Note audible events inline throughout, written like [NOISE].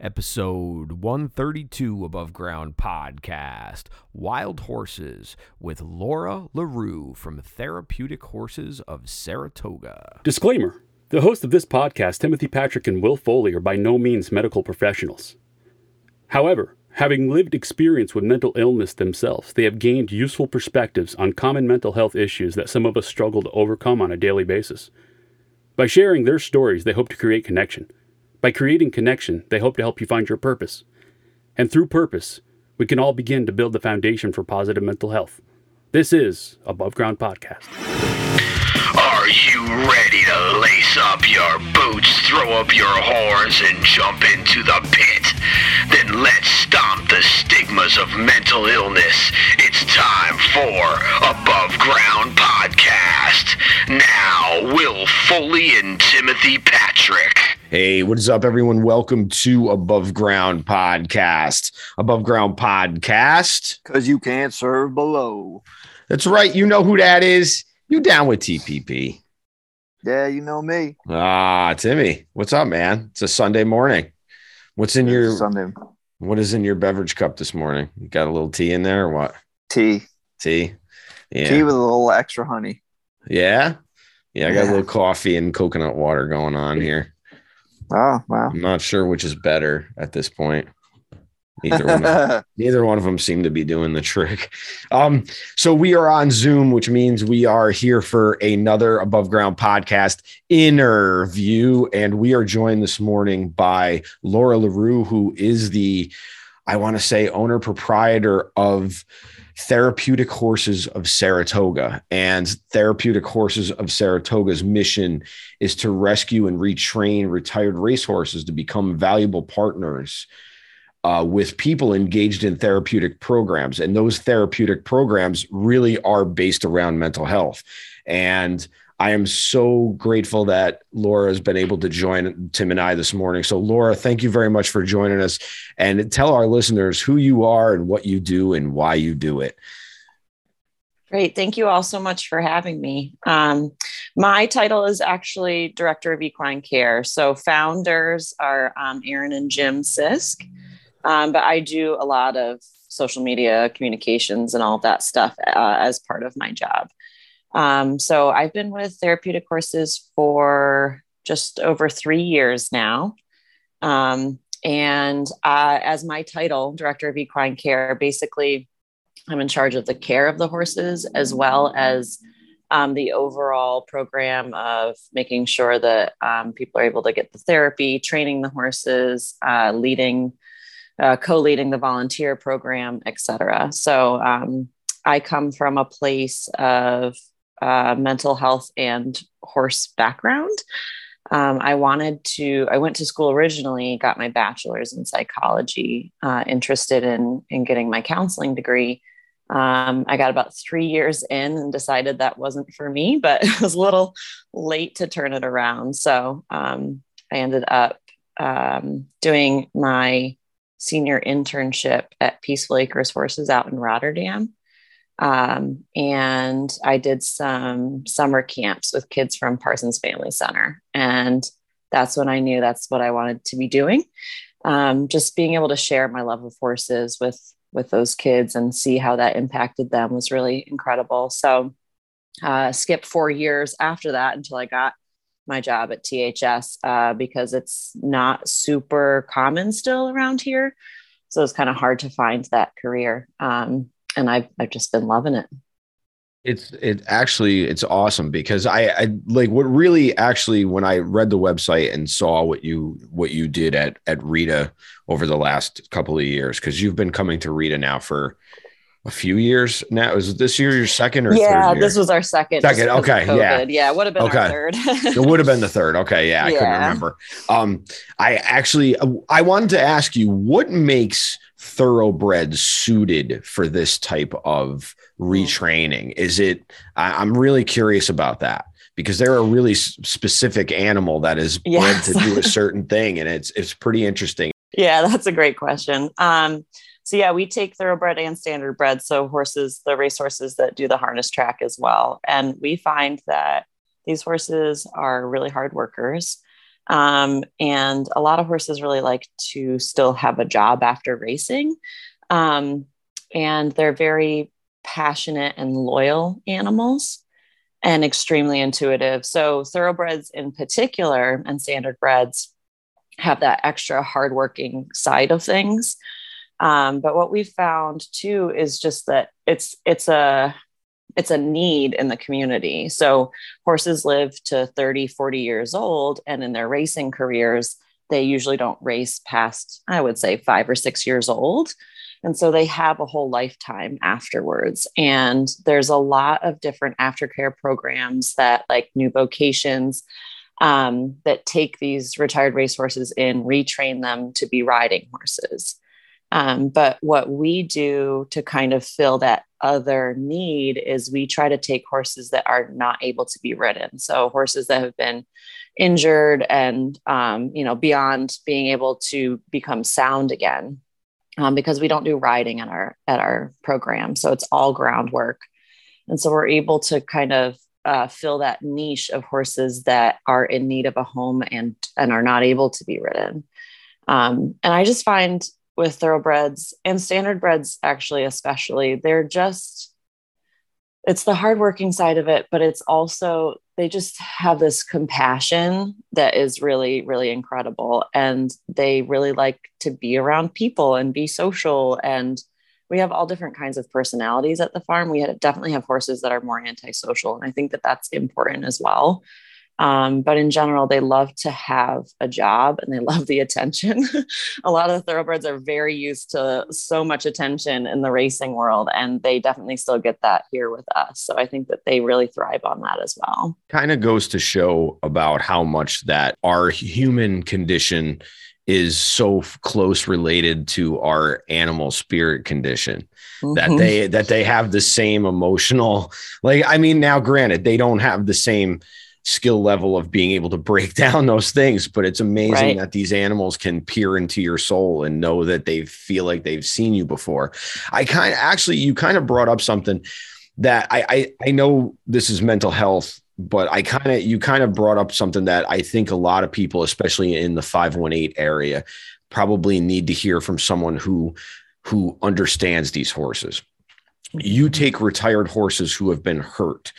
episode 132 Above Ground podcast Wild Horses with Laura LaRue from Therapeutic Horses of Saratoga. Disclaimer The hosts of this podcast, Timothy Patrick and Will Foley, are by no means medical professionals. However, having lived experience with mental illness themselves, they have gained useful perspectives on common mental health issues that some of us struggle to overcome on a daily basis. By sharing their stories, they hope to create connection. By creating connection, they hope to help you find your purpose. And through purpose, we can all begin to build the foundation for positive mental health. This is Above Ground Podcast. Are you ready to lace up your boots, throw up your horns, and jump into the pit? Then let's stomp the stigmas of mental illness. It's time for Above Ground Podcast. Now, Will Foley and Timothy Patrick. Hey, what is up, everyone? Welcome to Above Ground Podcast. Above Ground Podcast. Because you can't serve below. That's right. You know who that is. You down with TPP? Yeah, you know me. Ah, Timmy, what's up, man? It's a Sunday morning. What's in your Sunday what is in your beverage cup this morning? You got a little tea in there or what? tea? Tea. Yeah. Tea with a little extra honey. yeah. Yeah, I got a little coffee and coconut water going on here. Oh wow. I'm not sure which is better at this point. Neither one. of- [LAUGHS] neither one of them seem to be doing the trick. Um, so we are on Zoom, which means we are here for another above ground podcast interview. And we are joined this morning by Laura LaRue, who is the, I want to say, owner proprietor of Therapeutic Horses of Saratoga. And Therapeutic Horses of Saratoga's mission is to rescue and retrain retired racehorses to become valuable partners uh, with people engaged in therapeutic programs. And those therapeutic programs really are based around mental health. And I am so grateful that Laura has been able to join Tim and I this morning. So, Laura, thank you very much for joining us and tell our listeners who you are and what you do and why you do it. Great. Thank you all so much for having me. Um, my title is actually Director of Equine Care. So, founders are um, Aaron and Jim Sisk, um, but I do a lot of social media communications and all that stuff uh, as part of my job. Um, so, I've been with Therapeutic Horses for just over three years now. Um, and uh, as my title, Director of Equine Care, basically, I'm in charge of the care of the horses as well as um, the overall program of making sure that um, people are able to get the therapy, training the horses, uh, leading, uh, co-leading the volunteer program, et cetera. So um, I come from a place of uh, mental health and horse background. Um, I wanted to, I went to school originally, got my bachelor's in psychology, uh, interested in, in getting my counseling degree. Um, I got about three years in and decided that wasn't for me, but [LAUGHS] it was a little late to turn it around. So um, I ended up um, doing my senior internship at Peaceful Acres Horses out in Rotterdam. Um, and I did some summer camps with kids from Parsons Family Center. And that's when I knew that's what I wanted to be doing. Um, just being able to share my love of horses with with those kids and see how that impacted them was really incredible. So, uh, skipped four years after that until I got my job at THS uh, because it's not super common still around here. So it's kind of hard to find that career. Um, and I've, I've just been loving it. It's it actually it's awesome because I, I like what really actually when I read the website and saw what you what you did at at Rita over the last couple of years because you've been coming to Rita now for a few years now. Was this year your second or yeah, this was our second. Second, okay, yeah. COVID. yeah, would have been Okay. our third. it would have been the third. Okay, yeah, I couldn't remember. Um, I actually I wanted to ask you what makes thoroughbreds suited for this type of retraining. Is it? I, I'm really curious about that because they're a really s- specific animal that is bred Yes. to do a [LAUGHS] certain thing, and it's it's pretty interesting. Yeah, that's a great question. Um, so yeah, we take thoroughbred and standard bred, so horses, the race horses that do the harness track as well, and we find that these horses are really hard workers. Um, and a lot of horses really like to still have a job after racing. Um, and they're very passionate and loyal animals and extremely intuitive. So, thoroughbreds in particular and standard breds have that extra hardworking side of things. Um, but what we've found too is just that it's it's a it's a need in the community. So horses live to 30, 40 years old, and in their racing careers, they usually don't race past, I would say, five or six years old. And so they have a whole lifetime afterwards. And there's a lot of different aftercare programs that, like new vocations, um, that take these retired racehorses in, retrain them to be riding horses. Um, but what we do to kind of fill that other need is we try to take horses that are not able to be ridden. So horses that have been injured and um, you know beyond being able to become sound again, um, because we don't do riding at our at our program. So it's all groundwork, and so we're able to kind of uh, fill that niche of horses that are in need of a home and and are not able to be ridden. Um, and I just find with thoroughbreds and standard breds actually especially. They're just it's the hardworking side of it but it's also they just have this compassion that is really really incredible. And they really like to be around people and be social. And we have all different kinds of personalities at the farm. We definitely have horses that are more antisocial and i think that that's important as well um, but in general, they love to have a job and they [LAUGHS] love the attention. a lot of the thoroughbreds are very used to so much attention in the racing world, and they definitely still get that here with us. So I think that they really thrive on that as well. Kind of goes to show about how much that our human condition is so close related to our animal spirit condition mm-hmm. that they that they have the same emotional like i mean now granted they don't have the same skill level of being able to break [LAUGHS] down those things but it's amazing right. that these animals can peer into your soul and know that they feel like they've seen you before. I kind of actually you kind of brought up something that I, I i know this is mental health but i kind of you kind of brought up something that i think a lot of people especially in the 518 area probably need to hear from someone who who understands these horses. You mm-hmm. take retired horses who have been hurt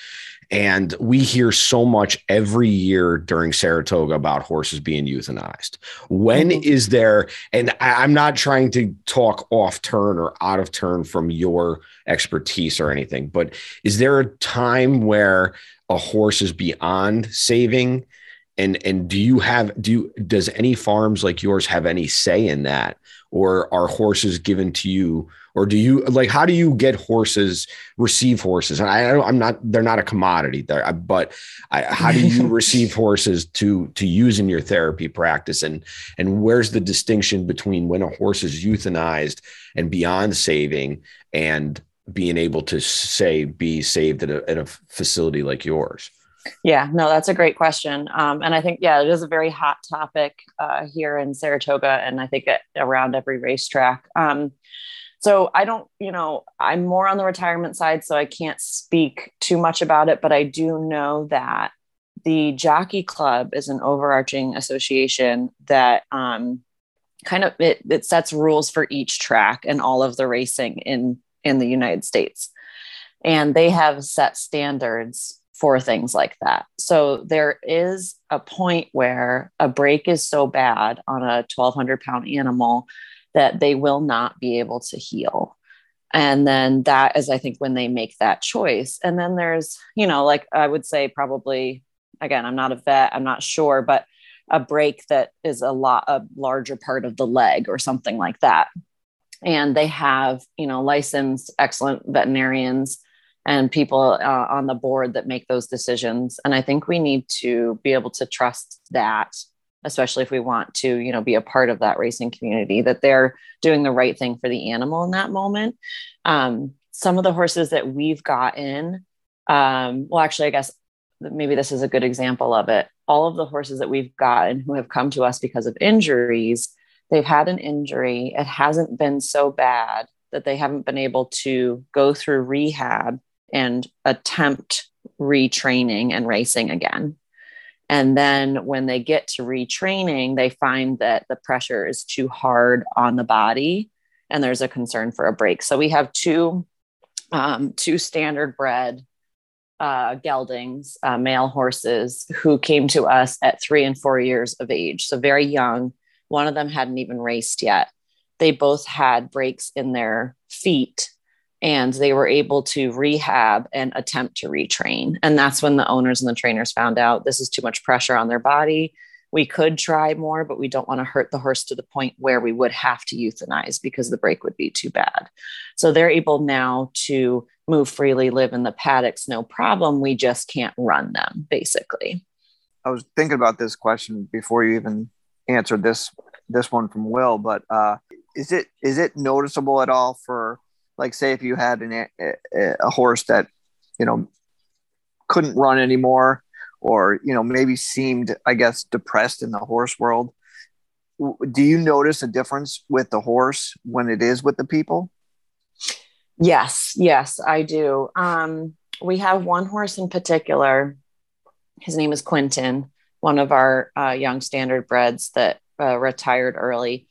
and we hear so much every year during Saratoga about horses being euthanized. When mm-hmm. is there, and I'm not trying to talk off turn or out of turn from your expertise or anything, but is there a time where a horse is beyond saving? And and do you have do you does any farms like yours have any say in that? Or are horses given to you? Or do you like how do you get horses receive horses? And i i'm not they're not a commodity there uh, but I, how do you [LAUGHS] receive horses to to use in your therapy practice? And and where's the distinction between when a horse is euthanized and beyond saving and being able to say be saved at a, at a facility like yours yeah, no, that's a great question. Um, and I think, yeah, it is a very hot topic uh, here in Saratoga and I think around every racetrack. Um, so I don't, you know, I'm more on the retirement side, so I can't speak too much about it, but I do know that the Jockey Club is an overarching association that um, kind of it, it sets rules for each track and all of the racing in in the United States, and they have set standards for things like that. So there is a point where a break is so bad on a 1200 pound animal that they will not be able to heal. And then that is, I think, when they make that choice. And then there's, you know, like I would say, probably, again, I'm not a vet, I'm not sure, but a break that is a lot, a larger part of the leg or something like that. And they have, you know, licensed, excellent veterinarians and people uh, on the board that make those decisions. And I think we need to be able to trust that especially if we want to you know be a part of that racing community that they're doing the right thing for the animal in that moment. Um, some of the horses that we've gotten um, well actually i guess maybe this is a good example of it. All of the horses that we've gotten who have come to us because of injuries they've had an injury. It hasn't been so bad that they haven't been able to go through rehab and attempt retraining and racing again And then when they get to retraining, they find that the pressure is too hard on the body and there's a concern for a break. So we have two, um, two standard bred uh, geldings, uh, male horses, who came to us at three and four years of age. So very young. One of them hadn't even raced yet. They both had breaks in their feet and they were able to rehab and attempt to retrain. And that's when the owners and the trainers found out this is too much pressure on their body. We could try more, but we don't want to hurt the horse to the point where we would have to euthanize because the break would be too bad. So they're able now to move freely, live in the paddocks, no problem. We just can't run them, basically. I was thinking about this question before you even answered this this one from Will, but uh, is it is it noticeable at all for like say if you had an, a, a horse that you know couldn't run anymore or you know maybe seemed i guess depressed in the horse world do you notice a difference with the horse when it is with the people? Yes yes i do. Um, we have one horse in particular. His name is quentin one of our uh, young standard breds that uh, retired early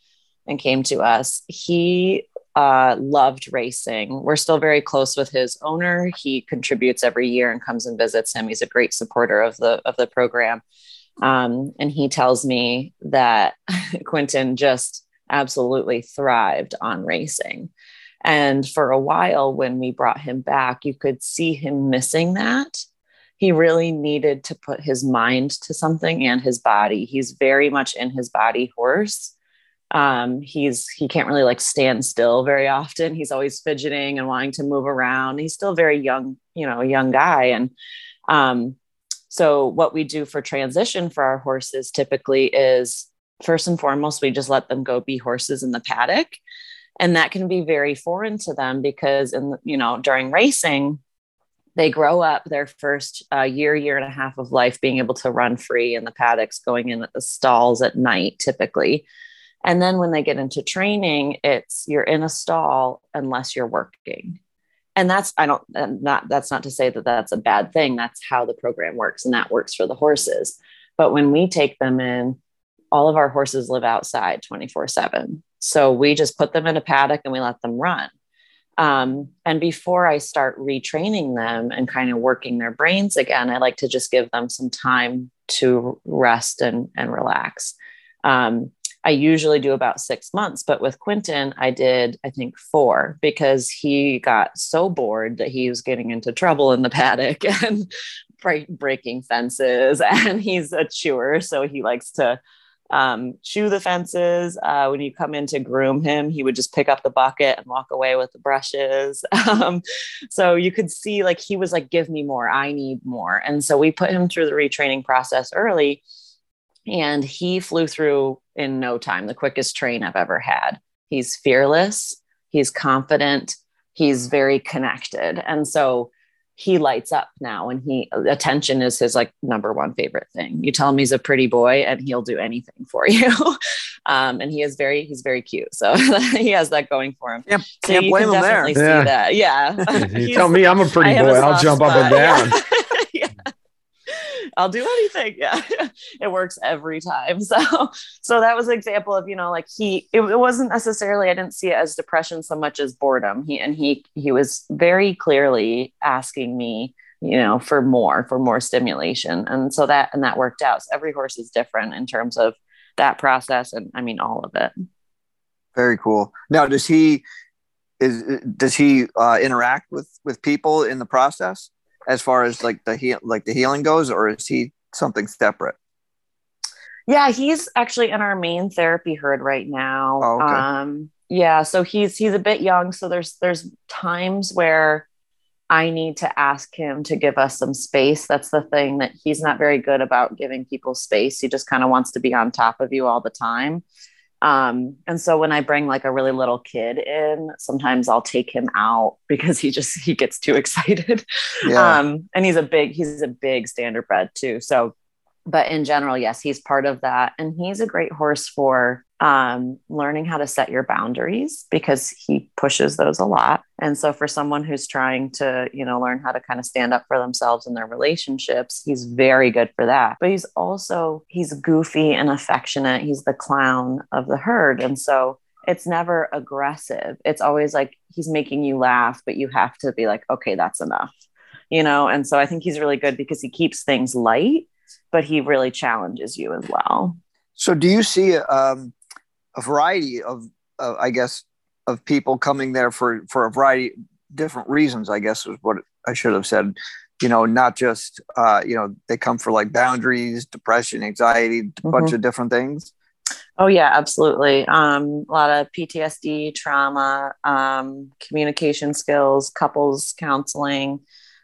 and came to us. He uh, loved racing. We're still very close with his owner. He contributes every year and comes and visits him. He's a great supporter of the of the program, um, and he tells me that [LAUGHS] Quentin just absolutely thrived on racing. And for a while, when we brought him back, you could see him missing that. He really needed to put his mind to something and his body. He's very much in his body horse um, he's he can't really like stand still very often. He's always fidgeting and wanting to move around. He's still very young you know a young guy. And um, so what we do for transition for our horses typically is first and foremost we just let them go be horses in the paddock. And that can be very foreign to them because in you know during racing they grow up their first uh, year year and a half of life being able to run free in the paddocks going in at the stalls at night typically and then when they get into training, it's you're in a stall unless you're working. And that's, I don't, not, that's not to say that that's a bad thing. That's how the program works and that works for the horses. But when we take them in, all of our horses live outside 24 7. So we just put them in a paddock and we let them run. Um, and before I start retraining them and kind of working their brains again, I like to just give them some time to rest and, and relax. Um, I usually do about six months, but with Quentin, I did, I think, four because he got so bored that he was getting into trouble in the paddock [LAUGHS] and break, breaking fences. [LAUGHS] And he's a chewer. So he likes to um, chew the fences. Uh, when you come in to groom him, he would just pick up the bucket and walk away with the brushes. [LAUGHS] Um, so you could see like he was like, give me more, I need more. And so we put him through the retraining process early and he flew through in no time, the quickest train I've ever had. He's fearless, he's confident, he's very connected. And so he lights up now and he attention is his like number one favorite thing. You tell him he's a pretty boy and he'll do anything for [LAUGHS] you. um, and he is very, he's very cute. So [LAUGHS] he has that going for him. Can't, so can't blame him there. See yeah. that. Yeah. [LAUGHS] you tell me I'm a pretty boy. I'll jump spot. up and down. Yeah. I'll do anything. [LAUGHS] Yeah. it works every time. [LAUGHS] So, so that was an example of, you know, like he, it, it wasn't necessarily, I didn't see it as depression so much as boredom. He, and he, he was very clearly asking me, you know, for more, for more stimulation. And so that, and that worked out. So every horse is different in terms of that process. And I mean, all of it. Very cool. Now, does he, is, does he uh, interact with, with people in the process? As far as like the heal like the healing goes, or is he something separate? Yeah, he's actually in our main therapy herd right now. Oh, okay. Um, yeah, so he's he's a bit young, so there's there's times where I need to ask him to give us some space. That's the thing that he's not very good about giving people space. He just kind of wants to be on top of you all the time. Um, and so when I bring like a really little kid in, sometimes I'll take him out [LAUGHS] because he just he gets too excited. Yeah. Um, and he's a big he's a big standard bred too. So, but in general, yes, he's part of that, and he's a great horse for um, learning how to set your boundaries because he pushes those a lot. And so for someone who's trying to, you know, learn how to kind of stand up for themselves in their relationships, he's very good for that. But he's also he's goofy and affectionate. He's the clown of the herd. And so it's never aggressive. It's always like he's making you laugh, but you have to be like, okay, that's enough. You know, and so I think he's really good because he keeps things light, but he really challenges you as well. So do you see um, a variety of, uh, I guess, of people coming there for for a variety different reasons i guess is what i should have said. You know not just uh you know they come for like boundaries depression anxiety a mm-hmm. bunch of different things. Oh yeah absolutely. Um a lot of ptsd trauma um communication skills couples counseling.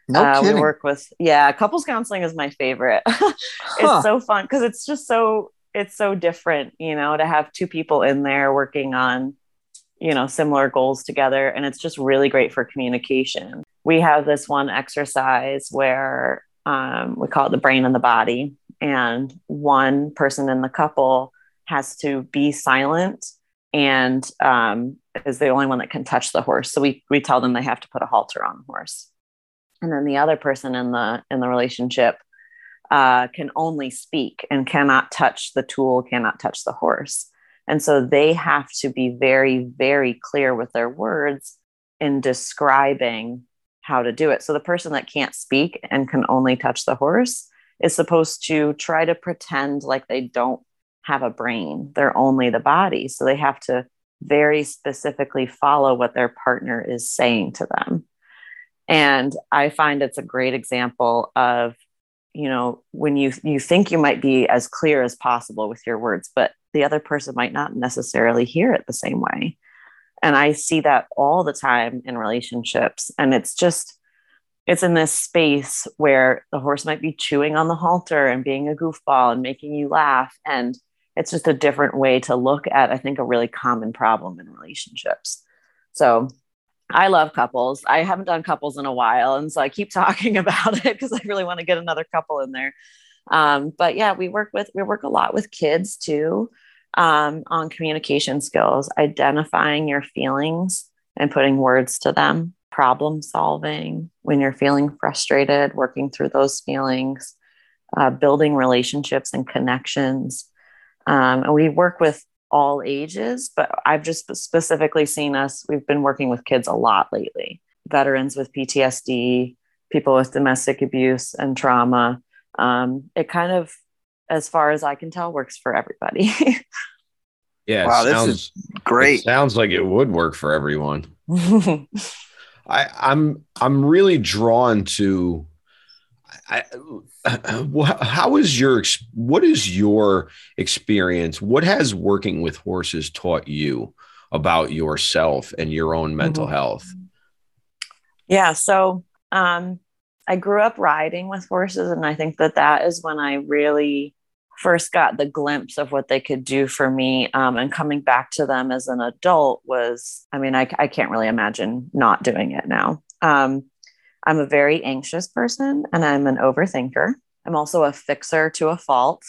No uh, we work with yeah couples counseling is my favorite. [LAUGHS] It's huh. so fun because it's just so it's so different you know to have two people in there working on you know similar goals together and it's just really great for communication. We have this one exercise where um, we call it the brain and the body and one person in the couple has to be silent and um, is the only one that can touch the horse. So we, we tell them they have to put a halter on the horse. And then the other person in the in the relationship uh, can only speak and cannot touch the tool cannot touch the horse and so they have to be very, very clear with their words in describing how to do it. So the person that can't speak and can only touch the horse is supposed to try to pretend like they don't have a brain, they're only the body. So they have to very specifically follow what their partner is saying to them. And I find it's a great example of you know when you you think you might be as clear as possible with your words but the other person might not necessarily hear it the same way and i see that all the time in relationships and it's just it's in this space where the horse might be chewing on the halter and being a goofball and making you laugh and it's just a different way to look at i think a really common problem in relationships so I love couples. I haven't done couples in a while. And so I keep [LAUGHS] talking about it because I really want to get another couple in there. Um, but yeah, we work with, we work a lot with kids too um, on communication skills, identifying your feelings and putting words to them, problem solving when you're feeling frustrated, working through those feelings, uh, building relationships and connections. Um, and we work with all ages, but I've just specifically seen us, we've been working with kids a lot lately veterans with PTSD, people with domestic abuse and trauma. Um, it kind of, as far as I can tell, works for everybody. [LAUGHS] yeah. Wow, sounds, this is great. sounds like it would work for everyone. [LAUGHS] I, I'm I'm really drawn to I, how is your what is your experience? What has working with horses taught you about yourself and your own mental mm-hmm. health? Yeah, so um, I grew up riding with horses, and I think that that is when I really first got the glimpse of what they could do for me. Um, and coming back to them as an adult was, I mean, I, I can't really imagine not doing it now. Um, I'm a very anxious person and I'm an overthinker. I'm also a fixer to a fault,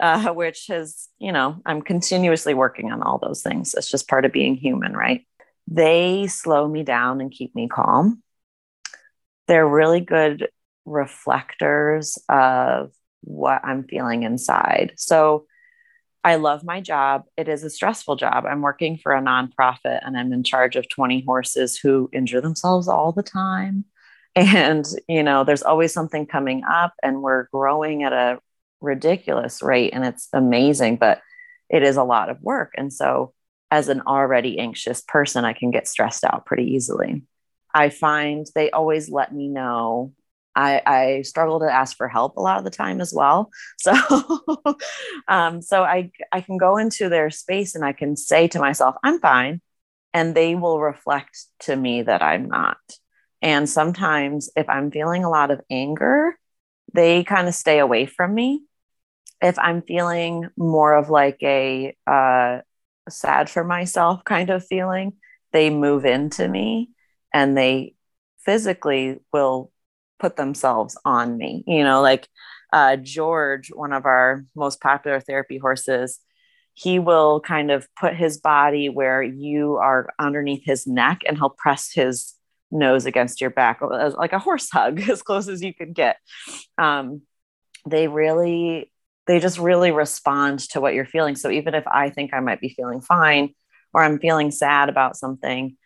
uh, [LAUGHS] which has, you know, I'm continuously working on all those things. It's just part of being human, right? They slow me down and keep me calm. They're really good reflectors of what I'm feeling inside. So I love my job. It is a stressful job. I'm working for a nonprofit and I'm in charge of 20 horses who injure themselves all the time [LAUGHS] and you know there's always something coming up and we're growing at a ridiculous rate and it's amazing but it is a lot of work and so as an already anxious person i can get stressed out pretty easily i find they always let me know I, I struggle to ask for help a lot of the time as well. [LAUGHS] So, um, so I, I can go into their space and I can say to myself, I'm fine. And they will reflect to me that I'm not. And sometimes, if I'm feeling a lot of anger, they kind of stay away from me. If I'm feeling more of like a uh, sad for myself kind of feeling, they move into me and they physically will put themselves on me. You know, like uh, George, one of our most popular therapy horses, he will kind of put his body where you are underneath his neck and he'll press his nose against your back like a horse hug [LAUGHS] as close as you could get um, they really they just really respond to what you're feeling so even if i think i might be feeling fine or i'm feeling sad about something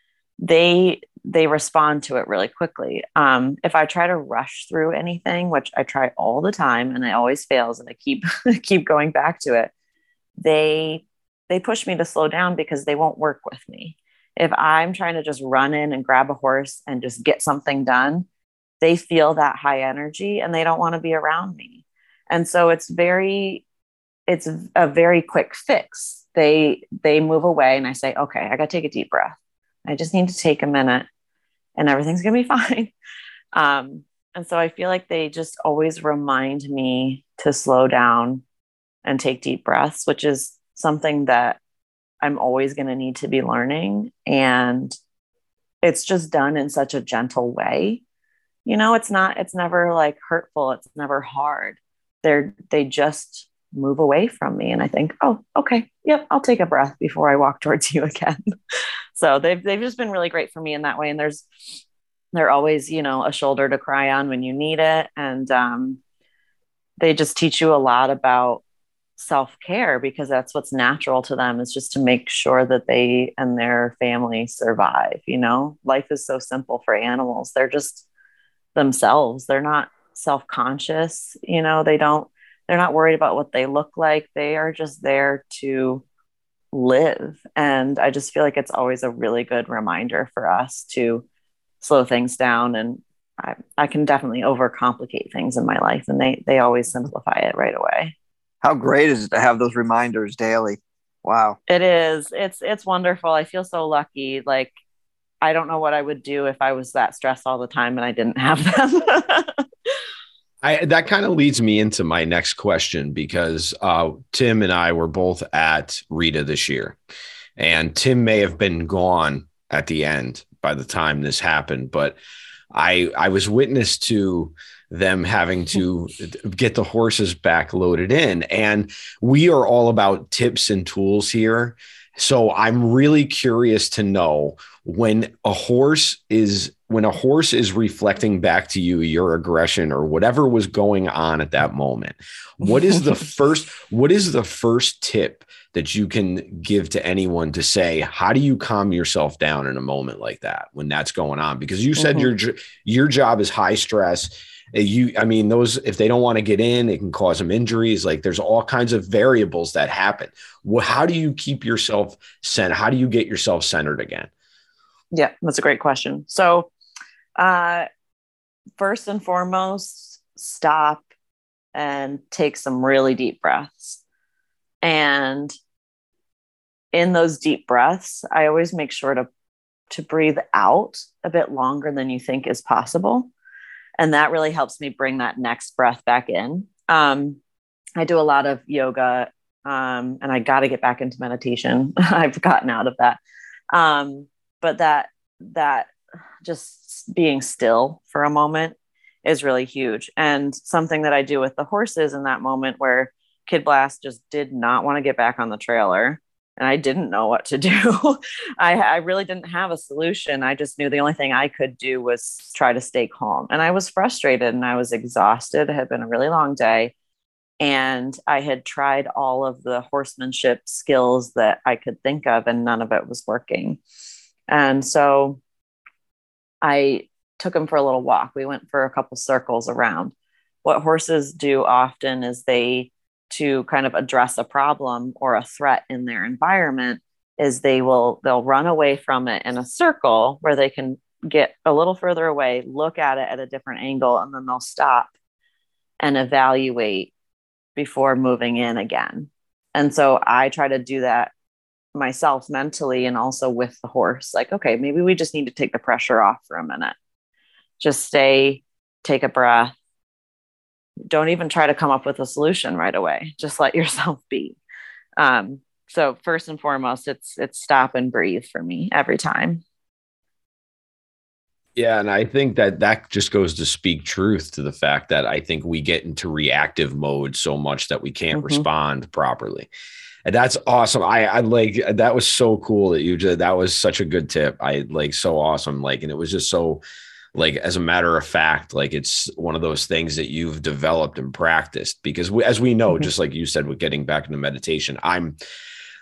they they respond to it really quickly um, if i try to rush through anything which i try all the time and it always fails and i keep [LAUGHS] keep going back to it they they push me to slow down because they won't work with me if I'm trying to just run in and grab a horse and just get something done, they feel that high energy and they don't want to be around me. And so it's very, it's a very quick fix. They they move away and I say, okay, I got to take a deep breath. I just need to take a minute and everything's gonna be [LAUGHS] fine. Um, and so I feel like they just always remind me to slow down and take deep breaths, which is something that I'm always going to need to be learning. And it's just done in such a gentle way. You know, it's not, it's never like hurtful, it's never hard. They're, they just move away from me. And I think, oh, okay, yep, I'll take a breath before I walk [LAUGHS] towards you again. so they've, they've just been really great for me in that way. And there's, they're always, you know, a shoulder to cry on when you need it. And um, they just teach you a lot about self-care because that's what's natural to them is just to make sure that they and their family survive you know life is so simple for animals they're just themselves they're not self-conscious you know they don't they're not worried about what they look like they are just there to live and i just feel like it's always a really good reminder for us to slow things down and I, I can definitely overcomplicate things in my life and they they always simplify it right away how great is it to have those reminders daily? Wow. It is. It's it's wonderful. I feel so lucky. Like I don't know what I would do if I was that stressed all the time and I didn't have them. [LAUGHS] I, that kind of leads me into my next question because uh, Tim and I were both at Rita this year, and Tim may have been gone at the end by the time this happened, but I I was witness to them having to [LAUGHS] get the horses back loaded in. And we are all about tips and tools here. So I'm really curious to know when a horse is when a horse is reflecting back to you your aggression or whatever was going on at that moment. What is the [LAUGHS] first what is the first tip that you can give to anyone to say how do you calm yourself down in a moment like that when that's going on? Because you said mm-hmm. your your job is high stress. You i mean those if they don't want to get in it can cause them injuries. Like there's all kinds of variables that happen. Well, how do you keep yourself centered how do you get yourself centered again? Yeah that's a great question. So uh first and foremost stop and take some really deep breaths. And in those deep breaths i always make sure to to breathe out a bit longer than you think is possible. And that really helps me bring that next breath back in. Um, i do a lot of yoga um, and i got to get back into meditation. [LAUGHS] I've gotten out of that. Um, but that that just being still for a moment is really huge and something that i do with the horses in that moment where kid blast just did not want to get back on the trailer and I didn't know what to [LAUGHS] do. I, I, really didn't have a solution. I just knew the only thing I could do was try to stay calm. And I was frustrated and I was exhausted. It had been a really long day. And I had tried all of the horsemanship skills that I could think of, and none of it was working. And so I took him for a little walk. We went for a couple circles around. What horses do often is they to kind of address a problem or a threat in their environment is they will they'll run away from it in a circle where they can get a little further away look at it at a different angle and then they'll stop and evaluate before moving in again and so i try to do that myself mentally and also with the horse like okay maybe we just need to take the pressure off for a minute. Just stay take a breath. Don't even try to come up with a solution right away. Just let [LAUGHS] yourself be. Um, so first and foremost it's it's stop and breathe for me every time. Yeah and i think that that just goes to speak truth to the fact that i think we get into reactive mode so much that we can't mm-hmm. respond properly And that's awesome. I I like that was so cool that you did. That was such a good tip. I like so awesome. Like, and it was just so like as a matter of fact, like it's one of those things that you've developed and practiced because we, as we know, mm-hmm. just like you said with getting back into meditation, I'm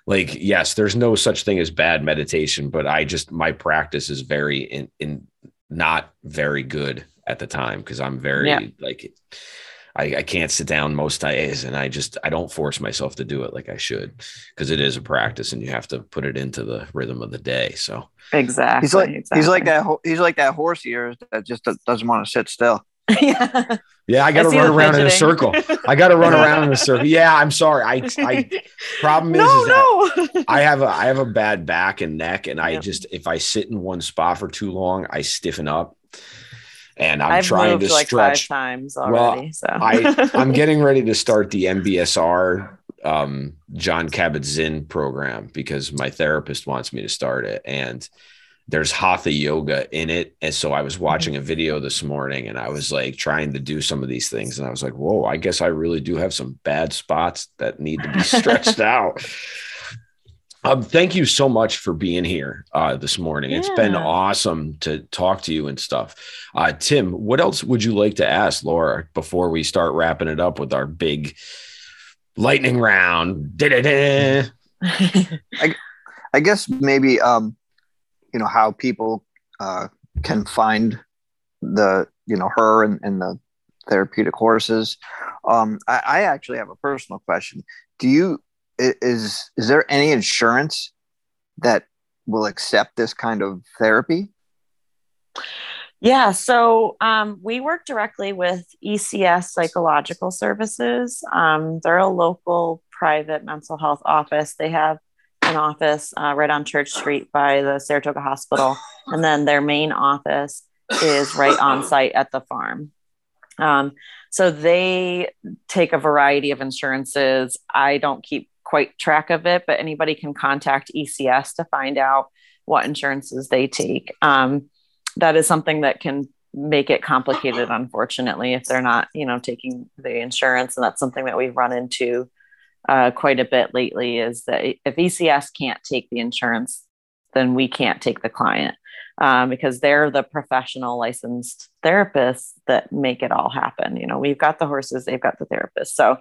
like, yes, there's no such thing as bad meditation, but I just my practice is very in in not very good at the time because I'm very yeah. like I, I can't sit down most days and I just I don't force myself to do it like I should because it is a practice and you have to put it into the rhythm of the day. So exactly. He's like exactly. he's like that he's like that horse here that just doesn't want to sit still. [LAUGHS] yeah. Yeah, I got to run around fidgeting. in a circle. I got to run around in a circle. [LAUGHS] Yeah, I'm sorry. I, I problem is, no, is no. I have a I have a bad back and neck, and I just if I sit in one spot for too long, I stiffen up and I'm I've trying to like stretch times already. Well, so I, I'm [LAUGHS] getting ready to start the MBSR um, Jon Kabat-Zinn program because my therapist wants me to start it. And there's hatha yoga in it. And so I was mm-hmm. watching a video this morning and I was like trying to do some of these things. And I was like, whoa, I guess I really do have some bad spots that need to be [LAUGHS] stretched out. Um, thank you so much for being here uh, this morning. Yeah. It's been awesome to talk to you and stuff. Uh, Tim, what else would you like to ask Laura before we start wrapping it up with our big lightning round? [LAUGHS] I, I guess maybe um, you know how people uh, can find the you know her and, and the therapeutic horses. Um, I, I actually have a personal question. Do you is is there any insurance that will accept this kind of therapy? Yeah, so um, we work directly with ECS Psychological Services. Um, they're a local private mental health office. They have an office uh, right on Church Street by the Saratoga Hospital, and then their main office is right on site at the farm. Um, so they take a variety of insurances. I don't keep quite track of it, but anybody can contact ECS to find out what insurances they take. Um, that is something that can make it complicated, unfortunately, if they're not, you know, taking the insurance. And that's something that we've run into uh, quite a bit lately is that if ECS can't take the insurance, then we can't take the client um, because they're the professional licensed therapists that make it all happen. You know, we've got the horses, they've got the therapists. So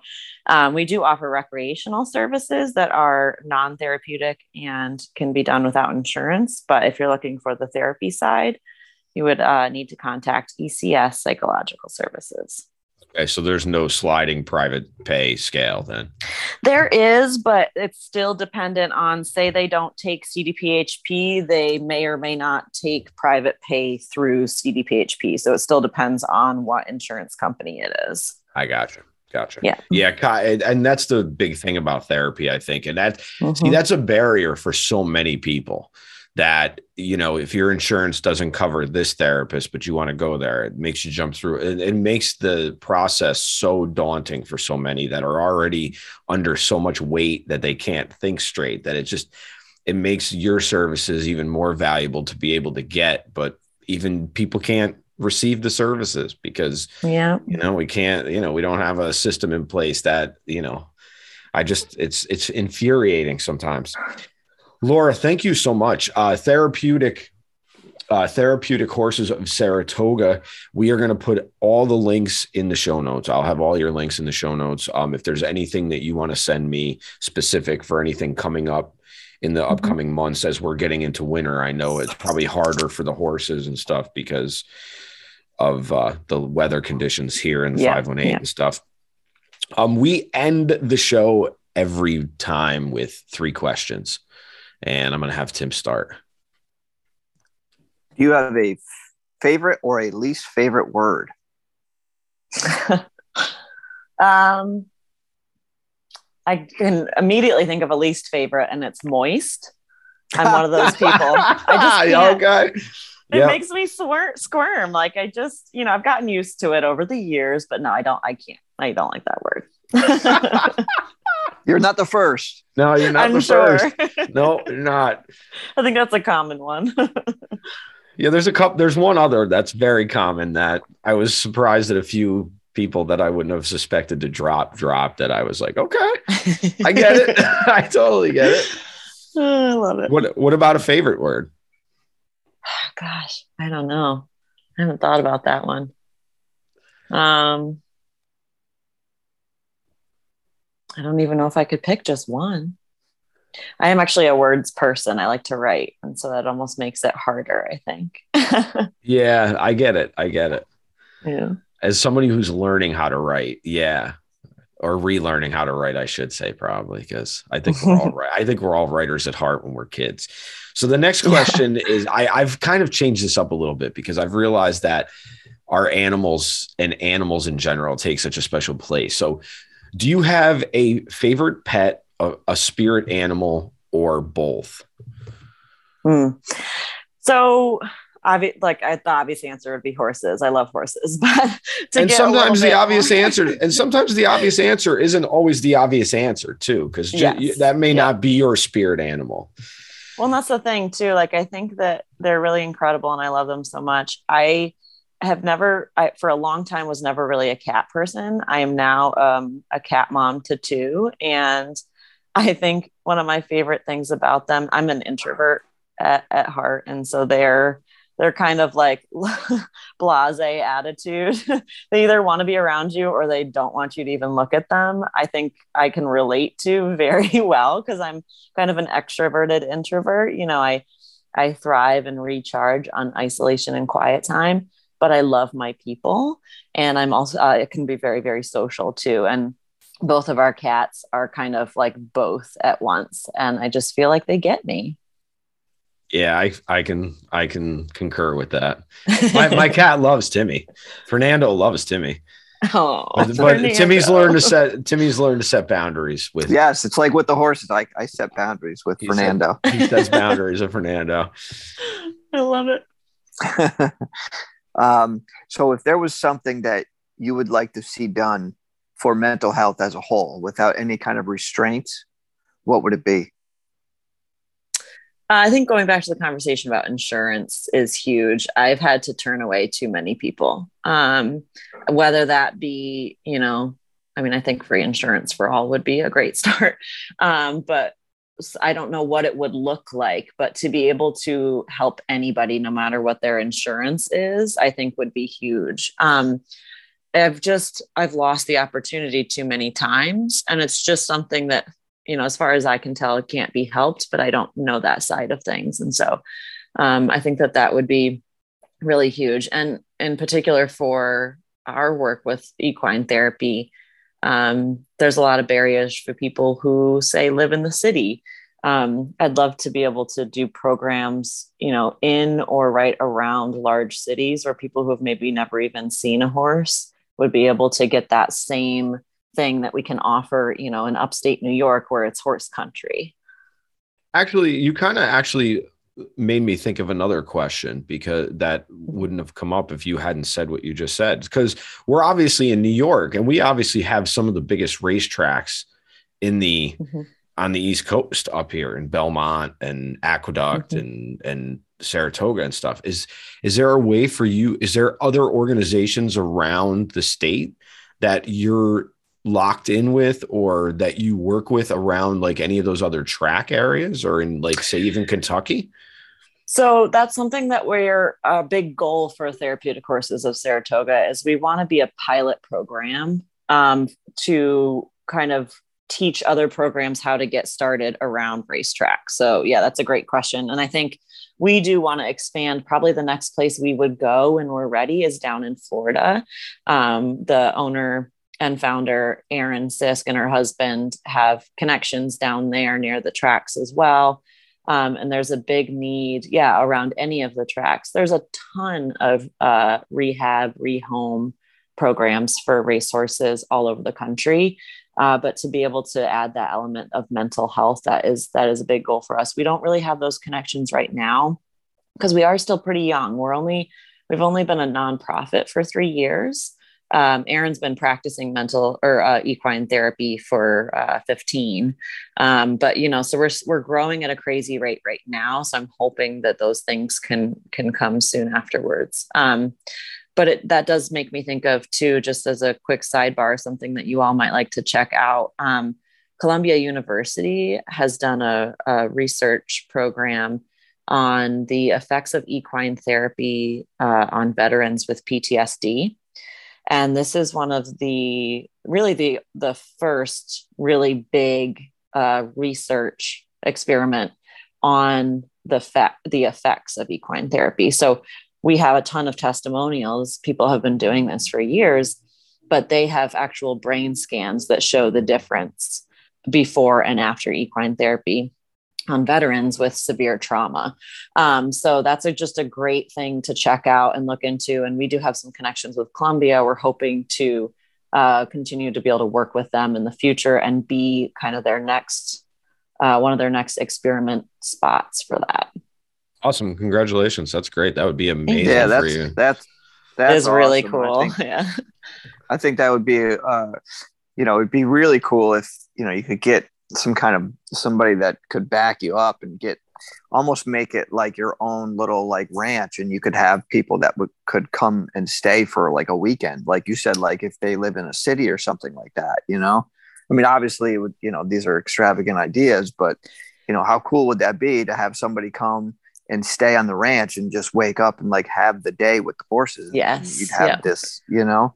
um, we do offer recreational services that are non therapeutic and can be done without insurance. But if you're looking for the therapy side, you would uh, need to contact ECS Psychological Services. Okay, so there's no sliding private pay scale then. There is, but it's still dependent on say they don't take CDPHP, they may or may not take private pay through CDPHP. So it still depends on what insurance company it is. I gotcha. Gotcha. Yeah. Yeah. And that's the big thing about therapy, I think. And that, mm-hmm. see, that's a barrier for so many people that you know if your insurance doesn't cover this therapist but you want to go there it makes you jump through it, it makes the process so daunting for so many that are already under so much weight that they can't think straight that it just it makes your services even more valuable to be able to get but even people can't receive the services because yeah. you know we can't you know we don't have a system in place that you know i just it's it's infuriating sometimes Laura, thank you so much. Uh, therapeutic uh, therapeutic horses of Saratoga. We are going to put all the links in the show notes. I'll have all your links in the show notes. Um, if there's anything that you want to send me specific for anything coming up in the mm-hmm. upcoming months as we're getting into winter, I know it's probably harder for the horses and stuff because of uh, the weather conditions here in the yeah, 518 yeah. and stuff. Um, we end the show every time with three questions and I'm going to have Tim start. Do you have a favorite or a least favorite word? [LAUGHS] um, I can immediately think of a least favorite, and it's moist. I'm one of those [LAUGHS] people. I just okay. It yep. makes me swir- squirm. Like I just, you know, I've gotten used to it over the years, but no, I don't. I can't. I don't like that word. [LAUGHS] You're not the first. No, you're not I'm the sure. first. No, you're not. [LAUGHS] I think that's a common one. [LAUGHS] yeah, there's a couple. There's one other that's very common that I was surprised that a few people that I wouldn't have suspected to drop drop that I was like, okay, I get it. [LAUGHS] I totally get it. Oh, [SIGHS] I love it. What what about a favorite word? [SIGHS] Gosh, I don't know. I haven't thought about that one. Um, I don't even know if I could pick just one. I am actually a words person. I like to write, and so that almost makes it harder. I think. [LAUGHS] yeah, I get it. I get it. Yeah. As somebody who's learning how to write, yeah, or relearning how to write, I should say probably because I think we're all [LAUGHS] right. I think we're all writers at heart when we're kids. So the next question yeah. is I, I've kind of changed this up a little bit because I've realized that our animals and animals in general take such a special place. So do you have a favorite pet, a, a spirit animal, or both? Hmm. So obvi- like I, the obvious answer would be horses. I love horses, [LAUGHS] but and sometimes the obvious answer, and sometimes the obvious answer isn't always the obvious answer too, because yes. that may not be your spirit animal. Well, and that's the thing too. Like I think that they're really incredible, and I love them so much. I have never, I, for a long time, was never really a cat person. I am now um, a cat mom to two, and [LAUGHS] I think one of my favorite things about them. I'm an introvert at, at heart, and so they're they're kind of like [LAUGHS] blase attitude. [LAUGHS] they either want to be around you or they don't want you to even look at them. I think I can relate to very well because I'm kind of an extroverted introvert. You know, I I thrive and recharge on isolation and quiet time, but I love my people and I'm also uh, it can be very very social too and both of our cats are kind of like both at once and I just feel like they get me yeah, I I can I can concur with that. My, [LAUGHS] my cat loves Timmy. Fernando loves Timmy. Oh, but, but Timmy's learned to set Timmy's learned to set boundaries with. Yes, it's like with the horses. I I set boundaries with he Fernando. Set, he sets [LAUGHS] boundaries with Fernando. I love it. [LAUGHS] um, so if there was something that you would like to see done for mental health as a whole, without any kind of restraints, what would it be? I think going back to the conversation about insurance is huge. I've had to turn away too many people, um, whether that be, you know, I mean, I think free insurance for all would be a great [LAUGHS] start, um, but I don't know what it would look like. But to be able to help anybody, no matter what their insurance is, I think would be huge. Um, I've just I've lost the opportunity too many times, and it's just something that you know, as far as I can tell, it can't be helped, but I don't know that side of things. And so um, I think that that would be really huge. And in particular for our work with equine therapy, um, there's a lot of barriers for people who say live in the city. Um, I'd love to be able to do programs, you know, in or right around large cities where people who have maybe never even seen a horse would be able to get that same thing that we can offer, you know, in upstate New York where it's horse country. Actually, you kind of actually made me think of another question because that wouldn't have come up if you hadn't said what you just said. Because we're obviously in New York and we obviously have some of the biggest racetracks in the mm-hmm. on the East Coast up here in Belmont and Aqueduct mm-hmm. and and Saratoga and stuff. Is is there a way for you? Is there other organizations around the state that you're locked in with or that you work with around like any of those other track areas or in like say even Kentucky? So that's something that we're a big goal for therapeutic horses of Saratoga is we want to be a pilot program um, to kind of teach other programs how to get started around racetrack. So yeah, that's a great question. And I think we do want to expand. Probably the next place we would go when we're ready is down in Florida. Um, the owner and founder Erin Sisk and her husband have connections down there near the tracks as well. Um, and there's a big need, yeah, around any of the tracks. There's a ton of uh, rehab, rehome programs for racehorses all over the country. Uh, but to be able to add that element of mental health, that is that is a big goal for us. We don't really have those connections right now because we are still pretty young. We're only we've only been a nonprofit for three years um, Erin's been practicing mental or uh, equine therapy for uh, 15. Um, but you know, so we're we're growing at a crazy rate right now. So I'm hoping that those things can can come soon afterwards. Um, but it, that does make me think of too, just as a quick sidebar, something that you all might like to check out. Um, Columbia University has done a, a, research program on the effects of equine therapy uh, on veterans with PTSD. And this is one of the really the the first really big uh, research experiment on the fa- the effects of equine therapy. So we have a ton of testimonials. People have been doing this for years, but they have actual brain scans that show the difference before and after equine therapy on veterans with severe trauma. Um, so that's a, just a great thing to check out and look into. And we do have some connections with Columbia. We're hoping to uh, continue to be able to work with them in the future and be kind of their next, uh, one of their next experiment spots for that. Awesome. Congratulations. That's great. That would be amazing yeah, that's, for you. That's, that's is awesome. really cool. I think, [LAUGHS] yeah. I think that would be, uh, you know, it'd be really cool if, you know, you could get some kind of somebody that could back you up and get almost make it like your own little like ranch. And you could have people that would could come and stay for like a weekend. Like you said like if they live in a city or something like that you know? I mean obviously it would you know these are extravagant ideas but you know how cool would that be to have somebody come and stay on the ranch and just wake up and like have the day with the horses? Yes you'd have yeah. this you know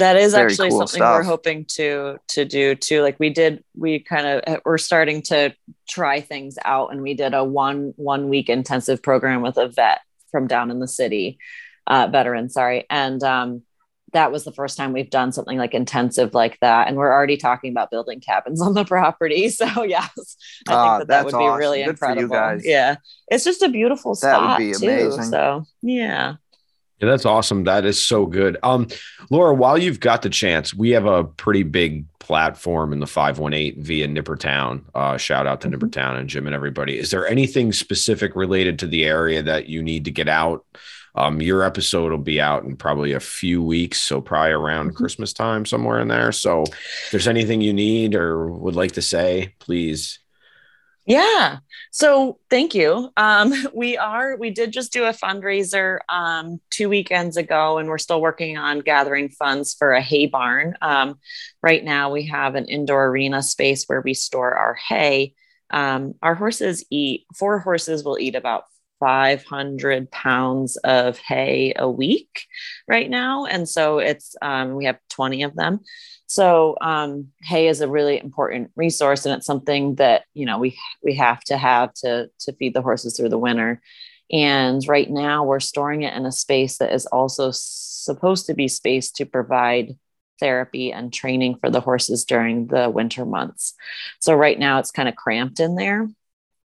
that is Very actually cool something stuff. we're hoping to to do too. Like we did we kind of we're starting to try things out and we did a one one week intensive program with a vet from down in the city uh veteran sorry. And um that was the first time we've done something like intensive like that. And we're already talking about building cabins [LAUGHS] on the property. [LAUGHS] So yes i Ah, think that that that's would be really Good incredible. yeah. It's just a beautiful That would spot be too amazing. so yeah Yeah, that's awesome. That is so good. Um, Laura, while you've got the chance, we have a pretty big platform in the 518 via Nippertown. Uh, shout out to Mhm. Nippertown and Jim and everybody. Is there anything specific related to the area that you need to get out? Um, your episode will be out in probably a few weeks, so probably around Mhm. Christmas time, somewhere in there. So, if there's anything you need or would like to say, please. Yeah. So thank you. Um, [LAUGHS] we are, we did just do a fundraiser um, two weekends ago, and we're still working on gathering funds for a hay barn. Um, right now, we have an indoor arena space where we store our hay. Um, our horses eat, four horses will eat about 500 pounds of hay a week right now. And so it's, um, we have 20 of them. So um, hay is a really important resource, and it's something that you know we we have to have to to feed the horses through the winter. And right now, we're storing it in a space that is also supposed to be space to provide therapy and training for the horses during the winter months. So right now, it's kind of cramped in there.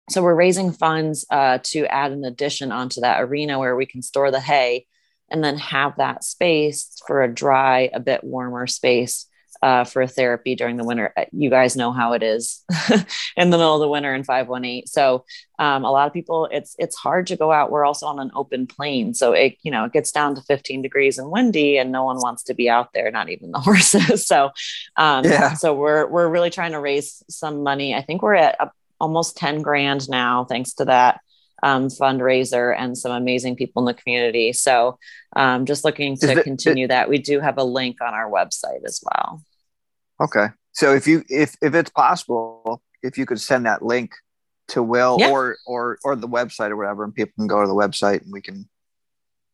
So we're raising funds uh, to add an addition onto that arena where we can store the hay, and then have that space for a dry, a bit warmer space uh, for therapy during the winter. Uh, You guys know how it is [LAUGHS] in the middle of the winter in 518. So um, a lot of people, it's it's hard to go out. We're also on an open plain, so it you know it gets down to 15 degrees and windy, and no one wants to be out there, not even the [LAUGHS] horses. so um, Yeah. so we're we're really trying to raise some money. I think we're at uh, almost 10 grand now, thanks to that um, fundraiser and some amazing people in the community. So um, just looking to Is it- continue that. We do have a link on our website as well. Okay. So if you if if it's possible, if you could send that link to Will Yeah. or or or the website or whatever, and people can go to the website and we can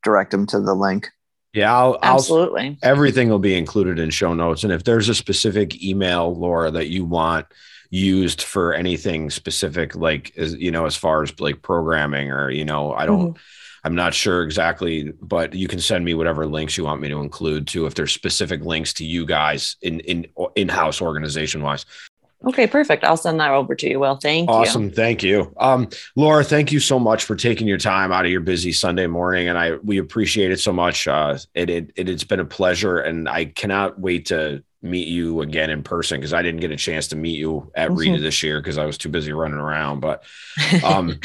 direct them to the link. Yeah, I'll, I'll Absolutely. everything will be included in show notes. And if there's a specific email, Laura, that you want used for anything specific, like as you know, as far as like programming or you know, I don't, I'm not sure exactly, but you can send me whatever links you want me to include too. If there's specific links to you guys in in in house organization wise. Okay, perfect. I'll send that over to you. Well, thank Awesome. you. Thank you. Um, Laura, thank you so much for taking your time out of your busy Sunday morning. And I, we appreciate it so much. Uh, it, it, it, has been a pleasure and I cannot wait to meet you again in person because I didn't get a chance to meet you at Mhm. Rita this year because I was too busy running around. But [LAUGHS] um,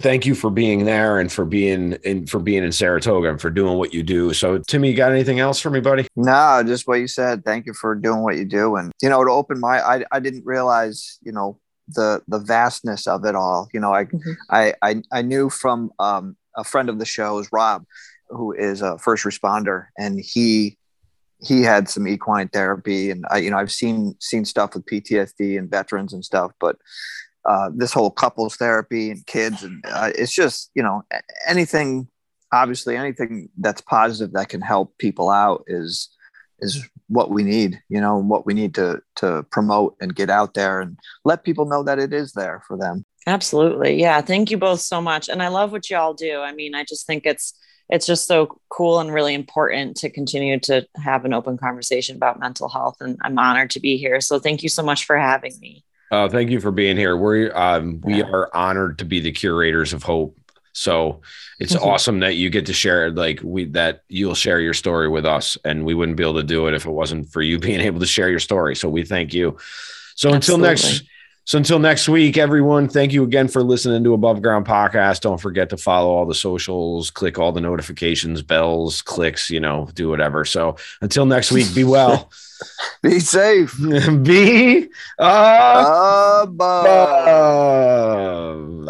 thank you for being there and for being in for being in Saratoga and for doing what you do. So Timmy, you got anything else for me, buddy? No, just what you said. Thank you for doing what you do, and you know, to open my, I, I didn't realize, you know, the the vastness of it all. You know, I, Mhm. I, I, I knew from um, a friend of the show is Rob, who is a first responder, and he he had some equine therapy, and I, you know, I've seen seen stuff with PTSD and veterans and stuff, but uh, this whole couples therapy and kids, and uh, it's just you know anything. Obviously, anything that's positive that can help people out is is what we need. You know, what we need to to promote and get out there and let people know that it is there for them. Absolutely. Yeah. Thank you both so much. And I love what you all do. I mean, I just think it's it's just so cool and really important to continue to have an open conversation about mental health. And I'm honored to be here. So thank you so much for having me. Uh, thank you for being here. We're um, we yeah. are honored to be the curators of hope. So it's mm-hmm. awesome that you get to share like we that you'll share your story with us, and we wouldn't be able to do it if it wasn't for you [LAUGHS] being able to share your story. So we thank you. So Absolutely. until next so until next week, everyone, thank you again for listening to Above Ground Podcast. Don't forget to follow all the socials, click all the notifications, bells, clicks, you know, do whatever. So until next week, be well. [LAUGHS] be safe. [LAUGHS] be above. above.